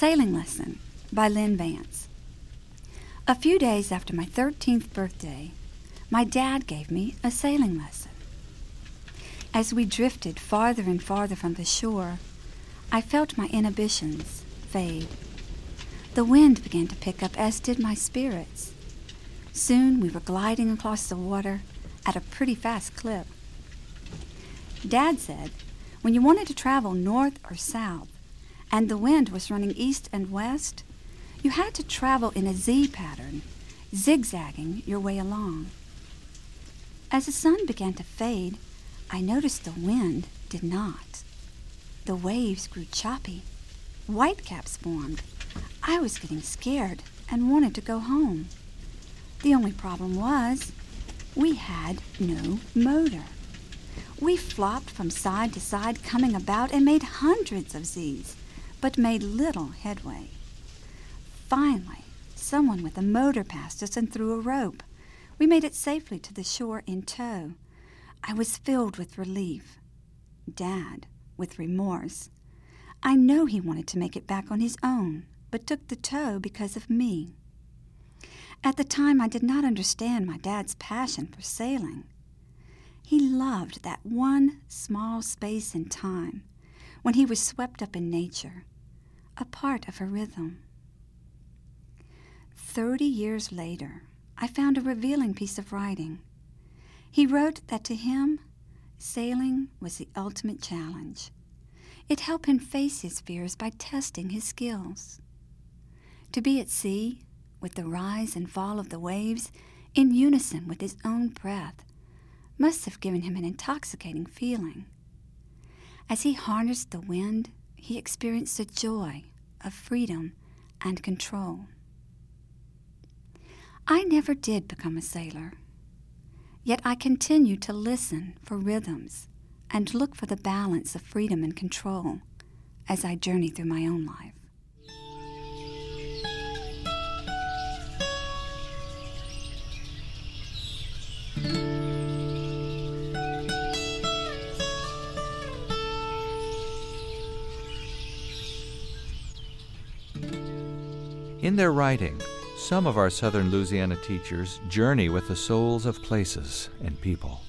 Sailing Lesson by Lynn Vance. A few days after my 13th birthday, my dad gave me a sailing lesson. As we drifted farther and farther from the shore, I felt my inhibitions fade. The wind began to pick up, as did my spirits. Soon we were gliding across the water at a pretty fast clip. Dad said when you wanted to travel north or south, and the wind was running east and west, you had to travel in a Z pattern, zigzagging your way along. As the sun began to fade, I noticed the wind did not. The waves grew choppy. Whitecaps formed. I was getting scared and wanted to go home. The only problem was we had no motor. We flopped from side to side, coming about, and made hundreds of Z's, but made little headway. Finally, someone with a motor passed us and threw a rope. We made it safely to the shore in tow. I was filled with relief. Dad, with remorse. I know he wanted to make it back on his own, but took the tow because of me. At the time, I did not understand my dad's passion for sailing. He loved that one small space in time when he was swept up in nature, a part of a rhythm. Thirty years later, I found a revealing piece of writing. He wrote that to him, sailing was the ultimate challenge. It helped him face his fears by testing his skills. To be at sea, with the rise and fall of the waves, in unison with his own breath, must have given him an intoxicating feeling. As he harnessed the wind, he experienced the joy of freedom and control. I never did become a sailor, yet I continue to listen for rhythms and look for the balance of freedom and control as I journey through my own life. In their writing, some of our southern Louisiana teachers journey with the souls of places and people.